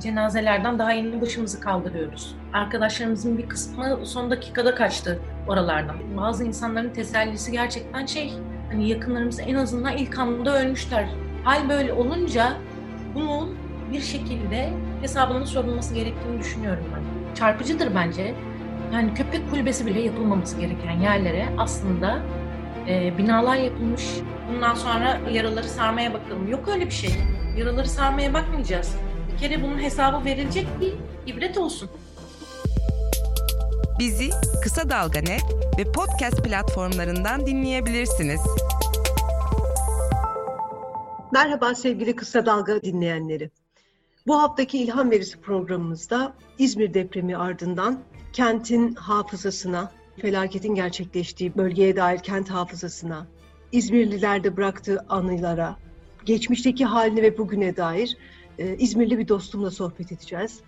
cenazelerden daha yeni başımızı kaldırıyoruz. Arkadaşlarımızın bir kısmı son dakikada kaçtı oralardan. Bazı insanların tesellisi gerçekten şey, hani yakınlarımız en azından ilk anda ölmüşler. Hal böyle olunca bunun bir şekilde hesabının sorulması gerektiğini düşünüyorum ben. Çarpıcıdır bence. Yani köpek kulübesi bile yapılmaması gereken yerlere aslında e, binalar yapılmış. Bundan sonra yaraları sarmaya bakalım. Yok öyle bir şey. Yaraları sarmaya bakmayacağız. Kere bunun hesabı verilecek bir ibret olsun. Bizi Kısa Dalga Net ve podcast platformlarından dinleyebilirsiniz. Merhaba sevgili Kısa Dalga dinleyenleri. Bu haftaki İlham Verisi programımızda İzmir depremi ardından kentin hafızasına, felaketin gerçekleştiği bölgeye dair kent hafızasına, İzmirlilerde bıraktığı anılara, geçmişteki haline ve bugüne dair e, İzmirli bir dostumla sohbet edeceğiz.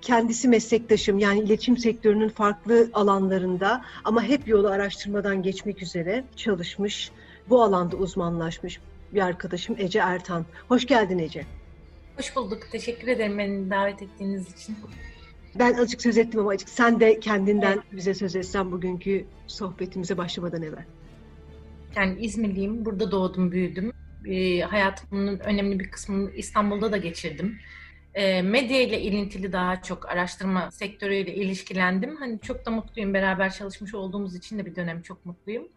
Kendisi meslektaşım yani iletişim sektörünün farklı alanlarında ama hep yolu araştırmadan geçmek üzere çalışmış, bu alanda uzmanlaşmış bir arkadaşım Ece Ertan. Hoş geldin Ece. Hoş bulduk. Teşekkür ederim beni davet ettiğiniz için. Ben azıcık söz ettim ama azıcık sen de kendinden evet. bize söz etsen bugünkü sohbetimize başlamadan evvel. Yani İzmirliyim. Burada doğdum, büyüdüm. E, hayatımın önemli bir kısmını İstanbul'da da geçirdim. E, medya ile ilintili daha çok araştırma sektörüyle ilişkilendim. Hani çok da mutluyum. Beraber çalışmış olduğumuz için de bir dönem çok mutluyum.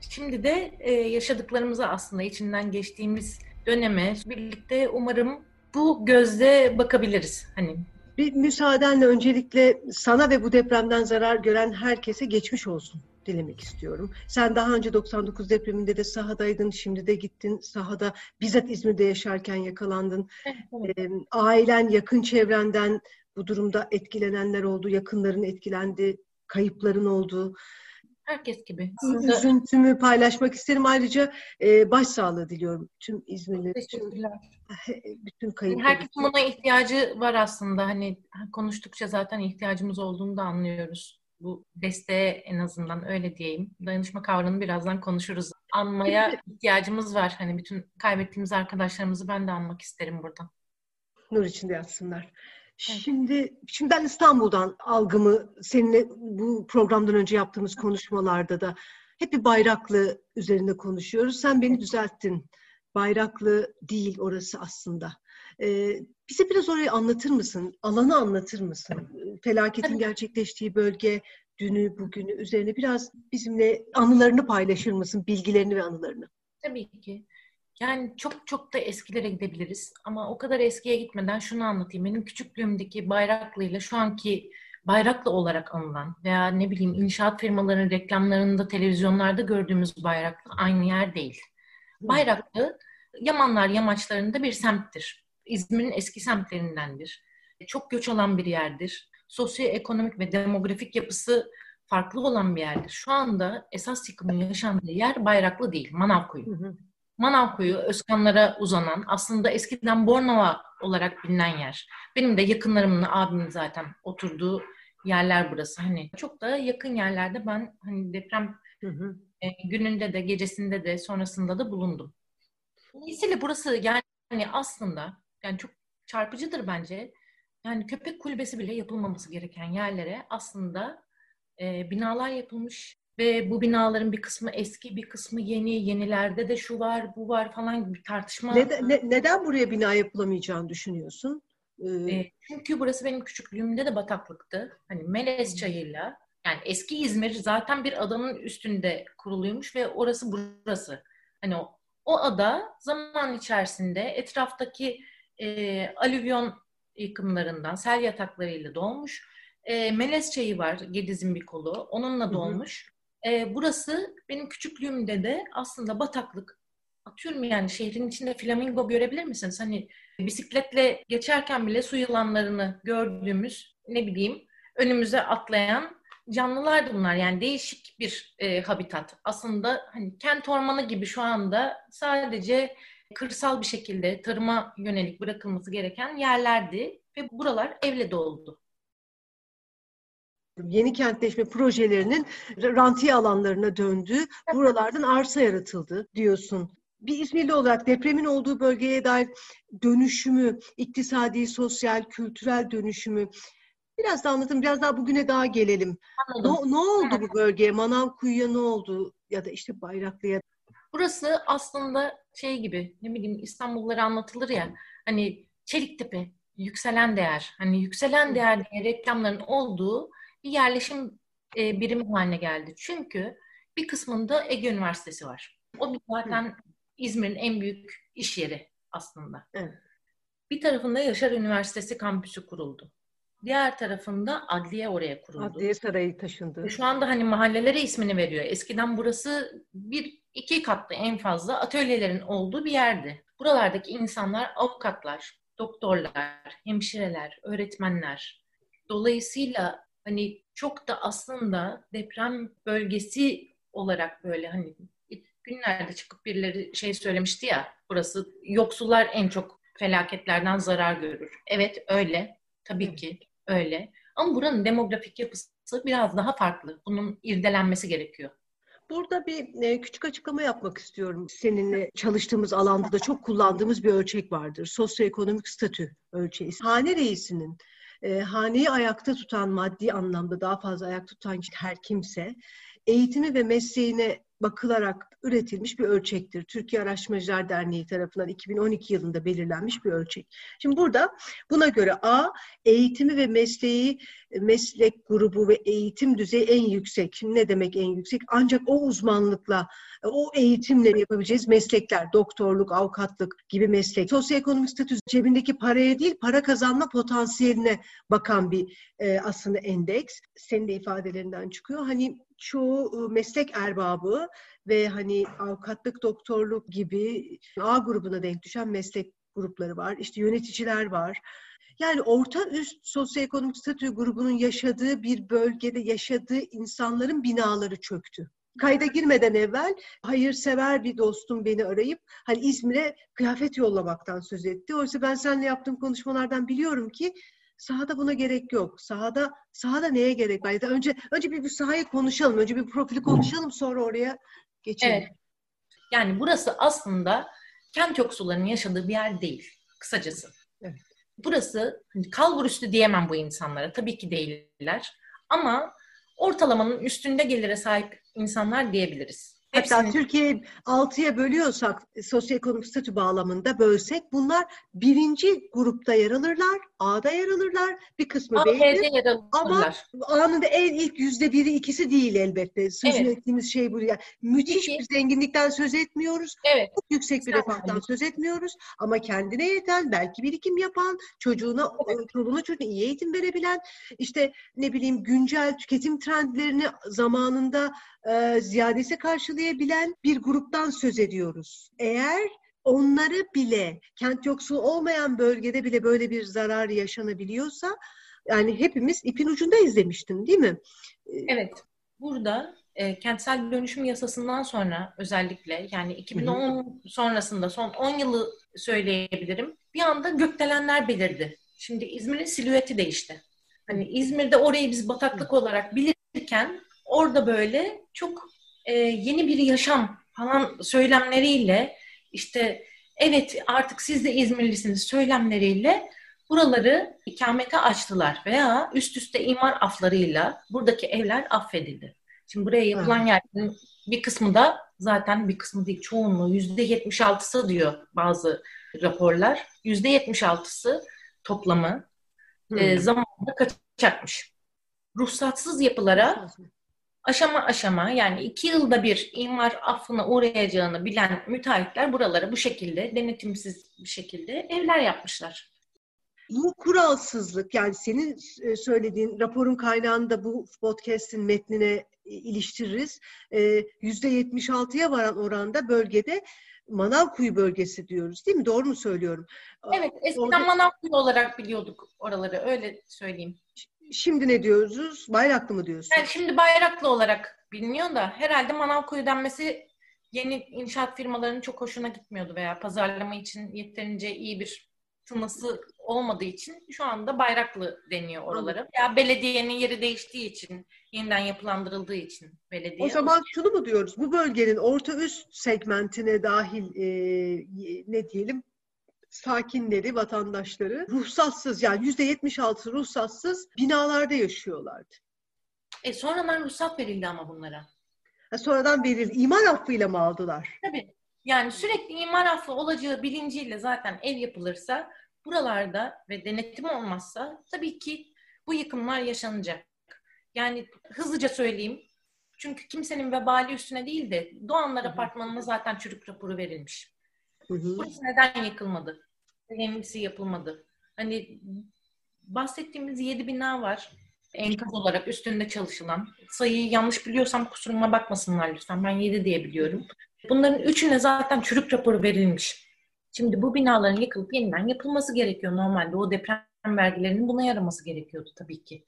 Şimdi de e, yaşadıklarımıza aslında içinden geçtiğimiz döneme birlikte umarım bu gözle bakabiliriz. Hani bir müsaadenle öncelikle sana ve bu depremden zarar gören herkese geçmiş olsun dilemek istiyorum. Sen daha önce 99 depreminde de sahadaydın, şimdi de gittin sahada. Bizzat İzmir'de yaşarken yakalandın. Evet, Ee, ailen, yakın çevrenden bu durumda etkilenenler oldu, yakınların etkilendi, kayıpların oldu. Herkes gibi. Aslında... Üzüntümü paylaşmak isterim. Ayrıca e, başsağlığı diliyorum tüm İzmirli. Teşekkürler. Bütün kayıplar. Herkesin buna ihtiyacı var aslında. Hani konuştukça zaten ihtiyacımız olduğunu da anlıyoruz. Bu desteğe en azından öyle diyeyim. Dayanışma kavramını birazdan konuşuruz. Anmaya ihtiyacımız var. Hani bütün kaybettiğimiz arkadaşlarımızı ben de anmak isterim burada. Nur içinde yatsınlar. Şimdi, şimdi ben İstanbul'dan algımı seninle bu programdan önce yaptığımız konuşmalarda da hep bir bayraklı üzerinde konuşuyoruz. Sen beni düzelttin. Bayraklı değil orası aslında. Ee, bize biraz orayı anlatır mısın? Alanı anlatır mısın? Felaketin gerçekleştiği bölge, dünü, bugünü üzerine biraz bizimle anılarını paylaşır mısın? Bilgilerini ve anılarını. Tabii ki. Yani çok çok da eskilere gidebiliriz. Ama o kadar eskiye gitmeden şunu anlatayım. Benim küçüklüğümdeki Bayraklı ile şu anki Bayraklı olarak anılan veya ne bileyim inşaat firmalarının reklamlarında, televizyonlarda gördüğümüz Bayraklı aynı yer değil. Bayraklı Yamanlar yamaçlarında bir semttir. İzmir'in eski semtlerindendir. Çok göç alan bir yerdir. Sosyoekonomik ve demografik yapısı farklı olan bir yerdir. Şu anda esas yıkımın yaşandığı yer Bayraklı değil, Manavkuyu. Hı hı. Manavkuyu, Özkanlara uzanan, aslında eskiden Bornova olarak bilinen yer. Benim de yakınlarımla abimin zaten oturduğu yerler burası. Hani çok da yakın yerlerde ben hani deprem hı hı. E, gününde de, gecesinde de, sonrasında da bulundum. Dolayısıyla burası yani aslında yani çok çarpıcıdır bence. Yani köpek kulübesi bile yapılmaması gereken yerlere aslında e, binalar yapılmış ve bu binaların bir kısmı eski, bir kısmı yeni, yenilerde de şu var, bu var falan gibi tartışma. Neden, ne, neden buraya bina yapılamayacağını düşünüyorsun? Ee... E, çünkü burası benim küçüklüğümde de bataklıktı. Hani Melez Çayı'yla yani eski İzmir zaten bir adanın üstünde kuruluymuş ve orası burası. Hani o, o ada zaman içerisinde etraftaki e, alüvyon yıkımlarından, sel yataklarıyla dolmuş. E, Melez Çayı var, Gediz'in bir kolu. Onunla dolmuş. Hı hı. E, burası benim küçüklüğümde de aslında bataklık. Atıyorum yani şehrin içinde flamingo görebilir misiniz? Hani bisikletle geçerken bile su yılanlarını gördüğümüz ne bileyim önümüze atlayan canlılar da bunlar. Yani değişik bir e, habitat. Aslında hani kent ormanı gibi şu anda sadece kırsal bir şekilde tarıma yönelik bırakılması gereken yerlerdi ve buralar evle doldu. Yeni kentleşme projelerinin rantiye alanlarına döndü. Buralardan arsa yaratıldı diyorsun. bir İzmirli olarak depremin olduğu bölgeye dair dönüşümü, iktisadi, sosyal, kültürel dönüşümü biraz da anlatın. Biraz daha bugüne daha gelelim. Ne, ne oldu bu bölgeye? Manavkuyu'ya ne oldu? Ya da işte Bayraklı'ya. Burası aslında şey gibi ne bileyim İstanbulları anlatılır ya hani Çeliktepe yükselen değer. Hani yükselen değer diye reklamların olduğu bir yerleşim e, birimi haline geldi. Çünkü bir kısmında Ege Üniversitesi var. O zaten İzmir'in en büyük iş yeri aslında. Evet. Bir tarafında Yaşar Üniversitesi kampüsü kuruldu. Diğer tarafında adliye oraya kuruldu. Adliye sarayı taşındı. Şu anda hani mahallelere ismini veriyor. Eskiden burası bir iki katlı en fazla atölyelerin olduğu bir yerdi. Buralardaki insanlar avukatlar, doktorlar, hemşireler, öğretmenler. Dolayısıyla hani çok da aslında deprem bölgesi olarak böyle hani günlerde çıkıp birileri şey söylemişti ya burası yoksullar en çok felaketlerden zarar görür. Evet öyle. Tabii ki öyle. Ama buranın demografik yapısı biraz daha farklı. Bunun irdelenmesi gerekiyor. Burada bir e, küçük açıklama yapmak istiyorum. Seninle çalıştığımız alanda da çok kullandığımız bir ölçek vardır. Sosyoekonomik statü ölçeği. Hane reisinin e, haneyi ayakta tutan, maddi anlamda daha fazla ayakta tutan her kimse eğitimi ve mesleğine bakılarak üretilmiş bir ölçektir. Türkiye Araştırmacılar Derneği tarafından 2012 yılında belirlenmiş bir ölçek. Şimdi burada buna göre A, eğitimi ve mesleği, meslek grubu ve eğitim düzeyi en yüksek. Ne demek en yüksek? Ancak o uzmanlıkla, o eğitimle yapabileceğiz meslekler, doktorluk, avukatlık gibi meslek. Sosyoekonomik statü cebindeki paraya değil, para kazanma potansiyeline bakan bir e, aslında endeks. Senin de ifadelerinden çıkıyor. Hani çoğu meslek erbabı ve hani avukatlık, doktorluk gibi A grubuna denk düşen meslek grupları var. İşte yöneticiler var. Yani orta üst sosyoekonomik statü grubunun yaşadığı bir bölgede yaşadığı insanların binaları çöktü. Kayda girmeden evvel hayırsever bir dostum beni arayıp hani İzmir'e kıyafet yollamaktan söz etti. Oysa ben seninle yaptığım konuşmalardan biliyorum ki Sahada buna gerek yok. Sahada sahada neye gerek var? Ya da önce önce bir, bir sahayı konuşalım. Önce bir profili konuşalım sonra oraya geçelim. Evet. Yani burası aslında kent yoksullarının yaşadığı bir yer değil. Kısacası. Evet. Burası hani kalbur üstü diyemem bu insanlara. Tabii ki değiller. Ama ortalamanın üstünde gelire sahip insanlar diyebiliriz. Hatta Hepsini... Türkiye'yi altıya bölüyorsak sosyoekonomik statü bağlamında bölsek bunlar birinci grupta yer alırlar, A'da yer alırlar, bir kısmı B'de ama A'nın da en ilk yüzde biri ikisi değil elbette. Sözünü evet. ettiğimiz şey bu. Yani müthiş Peki. bir zenginlikten söz etmiyoruz. Evet. Çok yüksek bir refahtan söz etmiyoruz. Ama kendine yeten, belki birikim yapan, çocuğuna, evet. çoluğuna çocuğuna iyi eğitim verebilen, işte ne bileyim güncel tüketim trendlerini zamanında e, ziyadesi karşılayabilen bir gruptan söz ediyoruz. Eğer onları bile kent yoksul olmayan bölgede bile böyle bir zarar yaşanabiliyorsa yani hepimiz ipin ucunda izlemiştin değil mi? Evet. Burada e, kentsel dönüşüm yasasından sonra özellikle yani 2010 Hı-hı. sonrasında son 10 yılı söyleyebilirim. Bir anda gökdelenler belirdi. Şimdi İzmir'in silüeti değişti. Hani İzmir'de orayı biz bataklık olarak bilirken orada böyle çok e, yeni bir yaşam falan söylemleriyle işte evet artık siz de İzmirlisiniz söylemleriyle buraları ikamete açtılar veya üst üste imar aflarıyla buradaki evler affedildi. Şimdi buraya yapılan evet. yerlerin bir kısmı da zaten bir kısmı değil çoğunluğu yüzde yetmiş altısı diyor bazı raporlar. Yüzde yetmiş altısı toplamı e, zamanında kaçakmış. Ruhsatsız yapılara aşama aşama yani iki yılda bir imar affına uğrayacağını bilen müteahhitler buralara bu şekilde denetimsiz bir şekilde evler yapmışlar. Bu kuralsızlık yani senin e, söylediğin raporun kaynağında bu podcast'in metnine e, iliştiririz. E, yüzde 76'ya varan oranda bölgede Manavkuyu bölgesi diyoruz değil mi? Doğru mu söylüyorum? Evet, eskiden Orada... Manavkuyu olarak biliyorduk oraları öyle söyleyeyim. Şimdi ne diyoruz? Bayraklı mı diyorsun? Yani şimdi Bayraklı olarak biliniyor da herhalde Manavkuyu denmesi yeni inşaat firmalarının çok hoşuna gitmiyordu veya pazarlama için yeterince iyi bir tınısı olmadığı için şu anda Bayraklı deniyor oralara. Ya belediyenin yeri değiştiği için, yeniden yapılandırıldığı için belediye. O zaman şunu mu diyoruz? Bu bölgenin orta üst segmentine dahil e, ne diyelim sakinleri, vatandaşları ruhsatsız yani yüzde yetmiş altı ruhsatsız binalarda yaşıyorlardı. E sonradan ruhsat verildi ama bunlara. Ha, sonradan verildi. İmar affıyla mı aldılar? Tabii. Yani sürekli imar affı olacağı bilinciyle zaten ev yapılırsa buralarda ve denetim olmazsa tabii ki bu yıkımlar yaşanacak. Yani hızlıca söyleyeyim. Çünkü kimsenin vebali üstüne değil de Doğanlar Apartmanı'na zaten çürük raporu verilmiş. Hı hı. Burası neden yıkılmadı? Yenisi yapılmadı. Hani bahsettiğimiz yedi bina var. Enkaz olarak üstünde çalışılan. Sayıyı yanlış biliyorsam kusuruma bakmasınlar lütfen. Ben yedi diye biliyorum. Bunların üçüne zaten çürük raporu verilmiş. Şimdi bu binaların yıkılıp yeniden yapılması gerekiyor normalde. O deprem vergilerinin buna yaraması gerekiyordu tabii ki.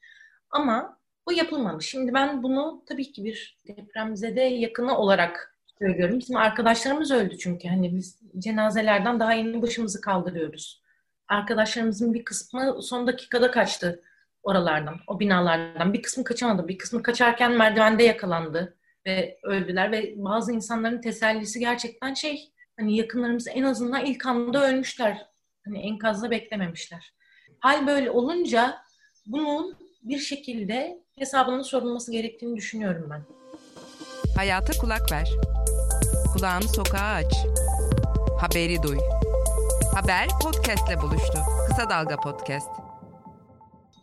Ama bu yapılmamış. Şimdi ben bunu tabii ki bir depremzede yakını olarak söylüyorum. Bizim arkadaşlarımız öldü çünkü. Hani biz cenazelerden daha yeni başımızı kaldırıyoruz. Arkadaşlarımızın bir kısmı son dakikada kaçtı oralardan, o binalardan. Bir kısmı kaçamadı. Bir kısmı kaçarken merdivende yakalandı ve öldüler ve bazı insanların tesellisi gerçekten şey hani yakınlarımız en azından ilk anda ölmüşler. Hani enkazda beklememişler. Hal böyle olunca bunun bir şekilde hesabının sorulması gerektiğini düşünüyorum ben. Hayata kulak ver. Kulağını sokağa aç. Haberi duy. Haber podcastle buluştu. Kısa Dalga Podcast.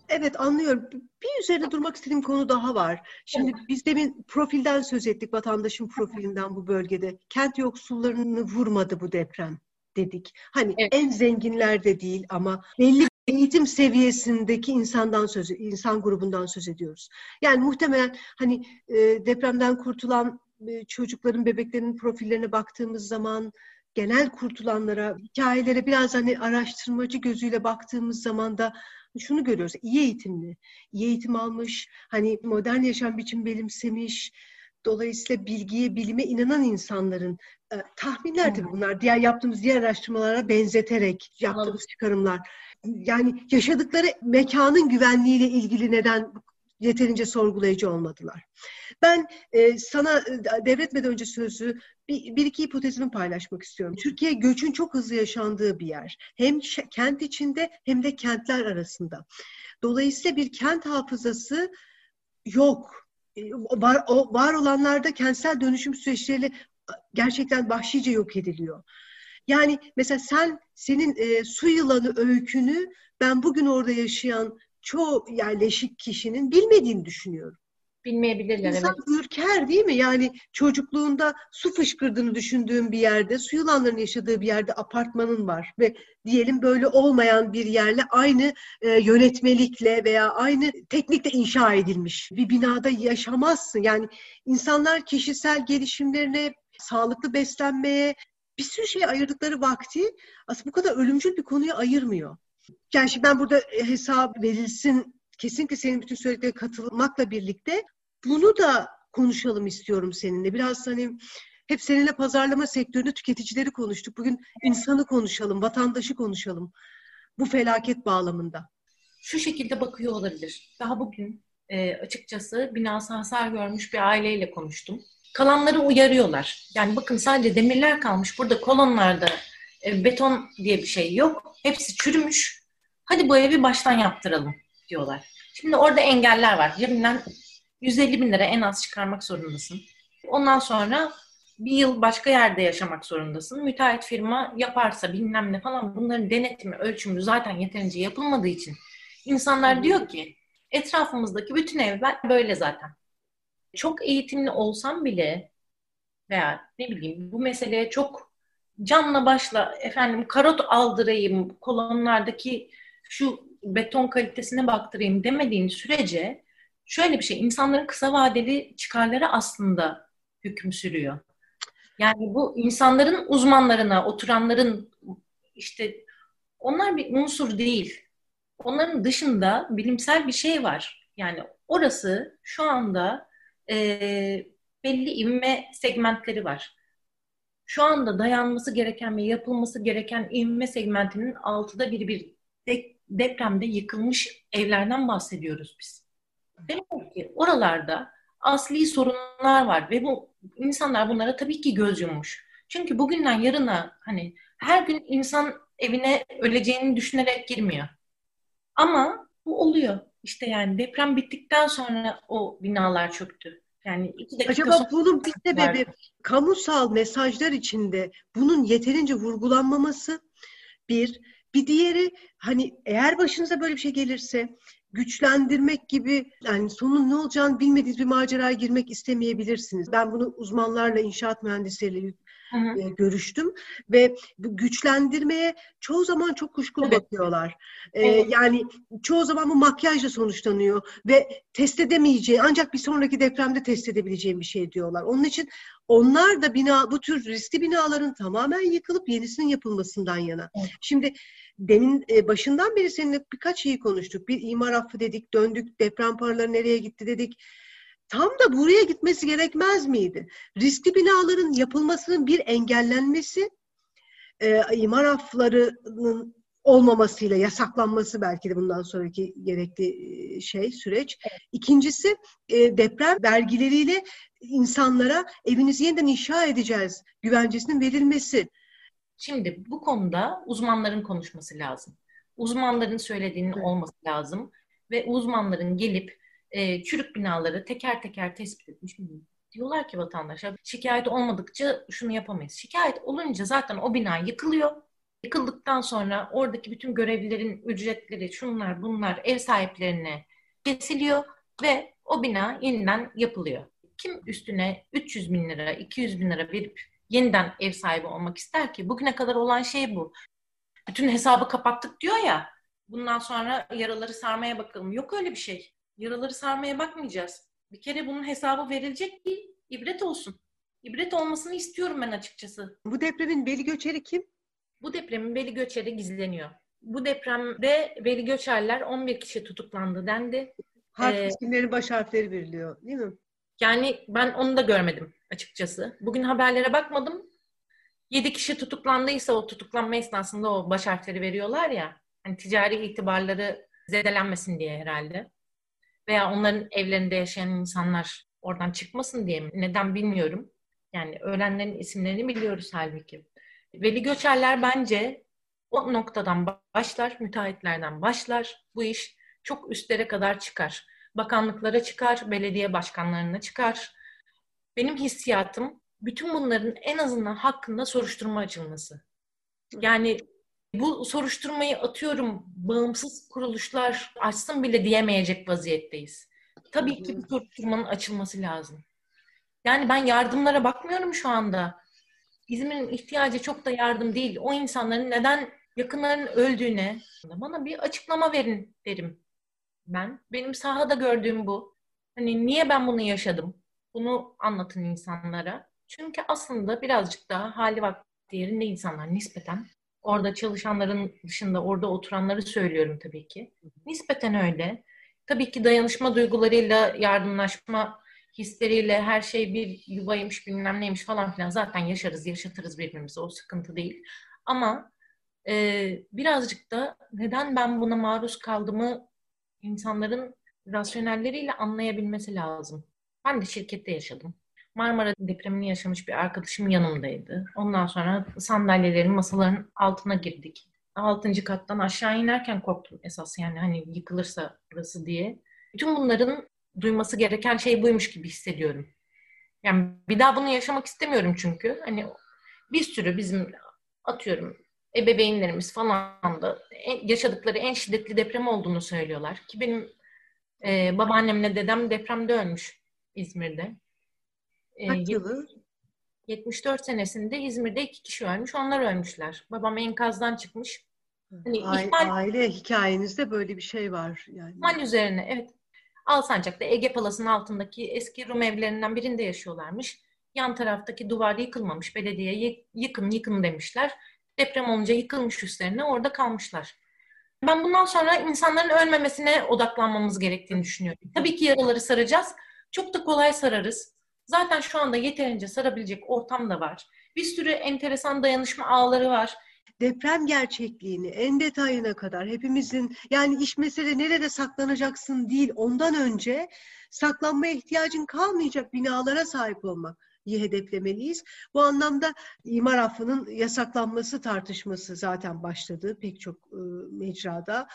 Evet anlıyorum. Bir üzerine durmak istediğim konu daha var. Şimdi biz demin profilden söz ettik, vatandaşın profilinden bu bölgede. Kent yoksullarını vurmadı bu deprem dedik. Hani evet. en zenginler de değil ama belli eğitim seviyesindeki insandan söz insan grubundan söz ediyoruz. Yani muhtemelen hani e, depremden kurtulan çocukların, bebeklerin profillerine baktığımız zaman genel kurtulanlara, hikayelere biraz hani araştırmacı gözüyle baktığımız zaman da şunu görüyoruz. İyi eğitimli, iyi eğitim almış, hani modern yaşam biçim benimsemiş, dolayısıyla bilgiye, bilime inanan insanların e, tahminler tabii bunlar. Diğer yaptığımız diğer araştırmalara benzeterek yaptığımız çıkarımlar. Yani yaşadıkları mekanın güvenliğiyle ilgili neden yeterince sorgulayıcı olmadılar. Ben e, sana e, devretmeden önce sözü bir, bir iki hipotezimi paylaşmak istiyorum. Türkiye göçün çok hızlı yaşandığı bir yer. Hem kent içinde hem de kentler arasında. Dolayısıyla bir kent hafızası yok. E, var, o, var olanlarda kentsel dönüşüm süreçleriyle gerçekten vahşice yok ediliyor. Yani mesela sen senin e, su yılanı öykünü ben bugün orada yaşayan çoğu yerleşik kişinin bilmediğini düşünüyorum. Bilmeyebilirler İnsan evet. ürker değil mi? Yani çocukluğunda su fışkırdığını düşündüğüm bir yerde, su yılanların yaşadığı bir yerde apartmanın var ve diyelim böyle olmayan bir yerle aynı e, yönetmelikle veya aynı teknikle inşa edilmiş bir binada yaşamazsın. Yani insanlar kişisel gelişimlerine, sağlıklı beslenmeye, bir sürü şey ayırdıkları vakti aslında bu kadar ölümcül bir konuya ayırmıyor. Yani şimdi ben burada e, hesap verilsin kesinlikle senin bütün söylediklerine katılmakla birlikte bunu da konuşalım istiyorum seninle. Biraz hani hep seninle pazarlama sektörünü, tüketicileri konuştuk. Bugün insanı konuşalım, vatandaşı konuşalım bu felaket bağlamında. Şu şekilde bakıyor olabilir. Daha bugün e, açıkçası binası hasar görmüş bir aileyle konuştum. Kalanları uyarıyorlar. Yani bakın sadece demirler kalmış. Burada kolonlarda e, beton diye bir şey yok. Hepsi çürümüş. Hadi bu evi baştan yaptıralım diyorlar. Şimdi orada engeller var. Cebinden 150 bin lira en az çıkarmak zorundasın. Ondan sonra bir yıl başka yerde yaşamak zorundasın. Müteahhit firma yaparsa bilmem ne falan bunların denetimi, ölçümü zaten yeterince yapılmadığı için insanlar diyor ki etrafımızdaki bütün evler böyle zaten. Çok eğitimli olsam bile veya ne bileyim bu meseleye çok canla başla efendim karot aldırayım kolonlardaki şu beton kalitesine baktırayım demediğin sürece şöyle bir şey insanların kısa vadeli çıkarları aslında hüküm sürüyor. Yani bu insanların uzmanlarına, oturanların işte onlar bir unsur değil. Onların dışında bilimsel bir şey var. Yani orası şu anda e, belli ivme segmentleri var. Şu anda dayanması gereken ve yapılması gereken inme segmentinin altıda biri bir de, depremde yıkılmış evlerden bahsediyoruz biz. Demek ki oralarda asli sorunlar var ve bu insanlar bunlara tabii ki göz yummuş. Çünkü bugünden yarına hani her gün insan evine öleceğini düşünerek girmiyor. Ama bu oluyor. İşte yani deprem bittikten sonra o binalar çöktü. Yani iki dakika Acaba bunun bir sebebi kamusal mesajlar içinde bunun yeterince vurgulanmaması bir. Bir diğeri hani eğer başınıza böyle bir şey gelirse güçlendirmek gibi yani sonun ne olacağını bilmediğiniz bir maceraya girmek istemeyebilirsiniz. Ben bunu uzmanlarla, inşaat mühendisleriyle Hı hı. e, görüştüm ve bu güçlendirmeye çoğu zaman çok kuşkulu Evet. bakıyorlar. E, Evet. Yani çoğu zaman bu makyajla sonuçlanıyor ve test edemeyeceği ancak bir sonraki depremde test edebileceğim bir şey diyorlar. Onun için onlar da bina bu tür riskli binaların tamamen yıkılıp yenisinin yapılmasından yana. Evet. Şimdi demin e, başından beri seninle birkaç şeyi konuştuk. Bir imar affı dedik, döndük, deprem paraları nereye gitti dedik. Tam da buraya gitmesi gerekmez miydi? Riskli binaların yapılmasının bir engellenmesi, e, imar afflarının olmamasıyla yasaklanması belki de bundan sonraki gerekli e, şey süreç. İkincisi e, deprem vergileriyle insanlara evinizi yeniden inşa edeceğiz güvencesinin verilmesi. Şimdi bu konuda uzmanların konuşması lazım. Uzmanların söylediğinin Evet. olması lazım ve uzmanların gelip e, çürük binaları teker teker tespit etmiş. Diyorlar ki vatandaşa şikayet olmadıkça şunu yapamayız. Şikayet olunca zaten o bina yıkılıyor. Yıkıldıktan sonra oradaki bütün görevlilerin ücretleri, şunlar bunlar ev sahiplerine kesiliyor ve o bina yeniden yapılıyor. Kim üstüne 300 bin lira, 200 bin lira verip yeniden ev sahibi olmak ister ki? Bugüne kadar olan şey bu. Bütün hesabı kapattık diyor ya. Bundan sonra yaraları sarmaya bakalım. Yok öyle bir şey. Yaraları sarmaya bakmayacağız. Bir kere bunun hesabı verilecek ki ibret olsun. İbret olmasını istiyorum ben açıkçası. Bu depremin beli göçeri kim? Bu depremin Veli Göçer'i gizleniyor. Bu depremde Veli Göçerler 11 kişi tutuklandı dendi. Harf Ee, isimlerin baş harfleri veriliyor değil mi? Yani ben onu da görmedim açıkçası. Bugün haberlere bakmadım. 7 kişi tutuklandıysa o tutuklanma esnasında o baş harfleri veriyorlar ya. Hani ticari itibarları zedelenmesin diye herhalde. Veya onların evlerinde yaşayan insanlar oradan çıkmasın diye mi? Neden bilmiyorum. Yani ölenlerin isimlerini biliyoruz halbuki. Veli Göçerler bence o noktadan başlar, müteahhitlerden başlar. Bu iş çok üstlere kadar çıkar. Bakanlıklara çıkar, belediye başkanlarına çıkar. Benim hissiyatım bütün bunların en azından hakkında soruşturma açılması. Yani bu soruşturmayı atıyorum bağımsız kuruluşlar açsın bile diyemeyecek vaziyetteyiz. Tabii ki bu soruşturmanın açılması lazım. Yani ben yardımlara bakmıyorum şu anda. İzmir'in ihtiyacı çok da yardım değil. O insanların neden yakınlarının öldüğüne bana bir açıklama verin derim ben. Benim sahada gördüğüm bu. Hani niye ben bunu yaşadım? Bunu anlatın insanlara. Çünkü aslında birazcık daha hali vakti yerinde insanlar nispeten. Orada çalışanların dışında orada oturanları söylüyorum tabii ki. Nispeten öyle. Tabii ki dayanışma duygularıyla, yardımlaşma hisleriyle her şey bir yuvaymış bilmem neymiş falan filan zaten yaşarız, yaşatırız birbirimize. O sıkıntı değil. Ama e, birazcık da neden ben buna maruz kaldığımı insanların rasyonelleriyle anlayabilmesi lazım. Ben de şirkette yaşadım. Marmara depremini yaşamış bir arkadaşım yanımdaydı. Ondan sonra sandalyelerin, masaların altına girdik. Altıncı kattan aşağı inerken korktum esas yani hani yıkılırsa burası diye. Bütün bunların duyması gereken şey buymuş gibi hissediyorum. Yani bir daha bunu yaşamak istemiyorum çünkü. Hani bir sürü bizim atıyorum ebeveynlerimiz falan da yaşadıkları en şiddetli deprem olduğunu söylüyorlar. Ki benim e, babaannemle dedem depremde ölmüş İzmir'de. Kaç yılı? 74 senesinde İzmir'de iki kişi ölmüş. Onlar ölmüşler. Babam enkazdan çıkmış. Hani Aile, ihmal, aile hikayenizde böyle bir şey var. Yani. ihmal üzerine evet. Alsancak'ta Ege Palas'ın altındaki eski Rum evlerinden birinde yaşıyorlarmış. Yan taraftaki duvar yıkılmamış. Belediye yıkın yıkın demişler. Deprem olunca yıkılmış üstlerine orada kalmışlar. Ben bundan sonra insanların ölmemesine odaklanmamız gerektiğini düşünüyorum. Tabii ki yaraları saracağız. Çok da kolay sararız. Zaten şu anda yeterince sarabilecek ortam da var. Bir sürü enteresan dayanışma ağları var deprem gerçekliğini en detayına kadar hepimizin yani iş mesele nerede saklanacaksın değil ondan önce saklanmaya ihtiyacın kalmayacak binalara sahip olmak iyi hedeflemeliyiz. Bu anlamda imar affının yasaklanması tartışması zaten başladı pek çok e, mecrada.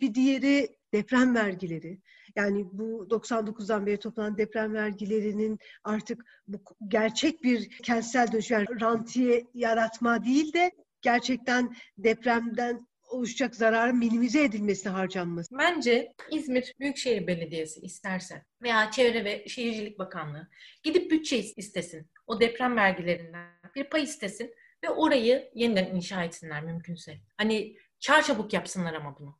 Bir diğeri deprem vergileri. Yani bu 99'dan beri toplanan deprem vergilerinin artık bu gerçek bir kentsel dönüşüm, yani rantiye yaratma değil de gerçekten depremden oluşacak zararın minimize edilmesi harcanması. Bence İzmir Büyükşehir Belediyesi isterse veya Çevre ve Şehircilik Bakanlığı gidip bütçe istesin. O deprem vergilerinden bir pay istesin ve orayı yeniden inşa etsinler mümkünse. Hani çarçabuk yapsınlar ama bunu.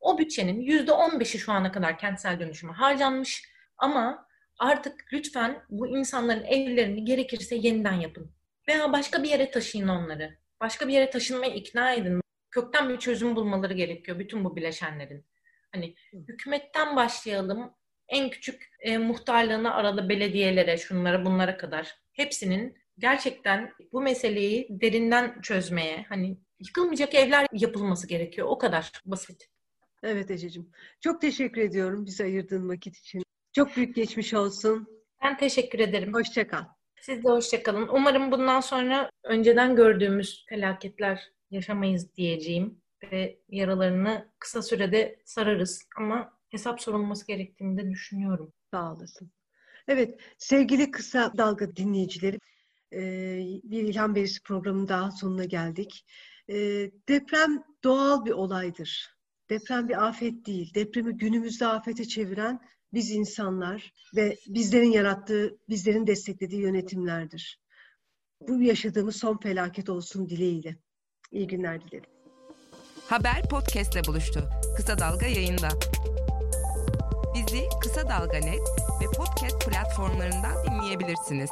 O bütçenin yüzde on beşi şu ana kadar kentsel dönüşüme harcanmış ama artık lütfen bu insanların evlerini gerekirse yeniden yapın. Veya başka bir yere taşıyın onları başka bir yere taşınmaya ikna edin. Kökten bir çözüm bulmaları gerekiyor bütün bu bileşenlerin. Hani hükümetten başlayalım. En küçük e, muhtarlığına aralı belediyelere, şunlara bunlara kadar hepsinin gerçekten bu meseleyi derinden çözmeye, hani yıkılmayacak evler yapılması gerekiyor. O kadar basit. Evet Ececiğim. Çok teşekkür ediyorum bize ayırdığın vakit için. Çok büyük geçmiş olsun. Ben teşekkür ederim. Hoşçakal. Siz de hoşçakalın. Umarım bundan sonra önceden gördüğümüz felaketler yaşamayız diyeceğim ve yaralarını kısa sürede sararız ama hesap sorulması gerektiğini de düşünüyorum. Sağ olasın. Evet, sevgili kısa dalga dinleyicileri, bir İlham Verisi programının daha sonuna geldik. Deprem doğal bir olaydır. Deprem bir afet değil. Depremi günümüzde afete çeviren biz insanlar ve bizlerin yarattığı, bizlerin desteklediği yönetimlerdir. Bu yaşadığımız son felaket olsun dileğiyle. İyi günler dilerim. Haber podcastle buluştu. Kısa Dalga yayında. Bizi Kısa Dalga Net ve podcast platformlarından dinleyebilirsiniz.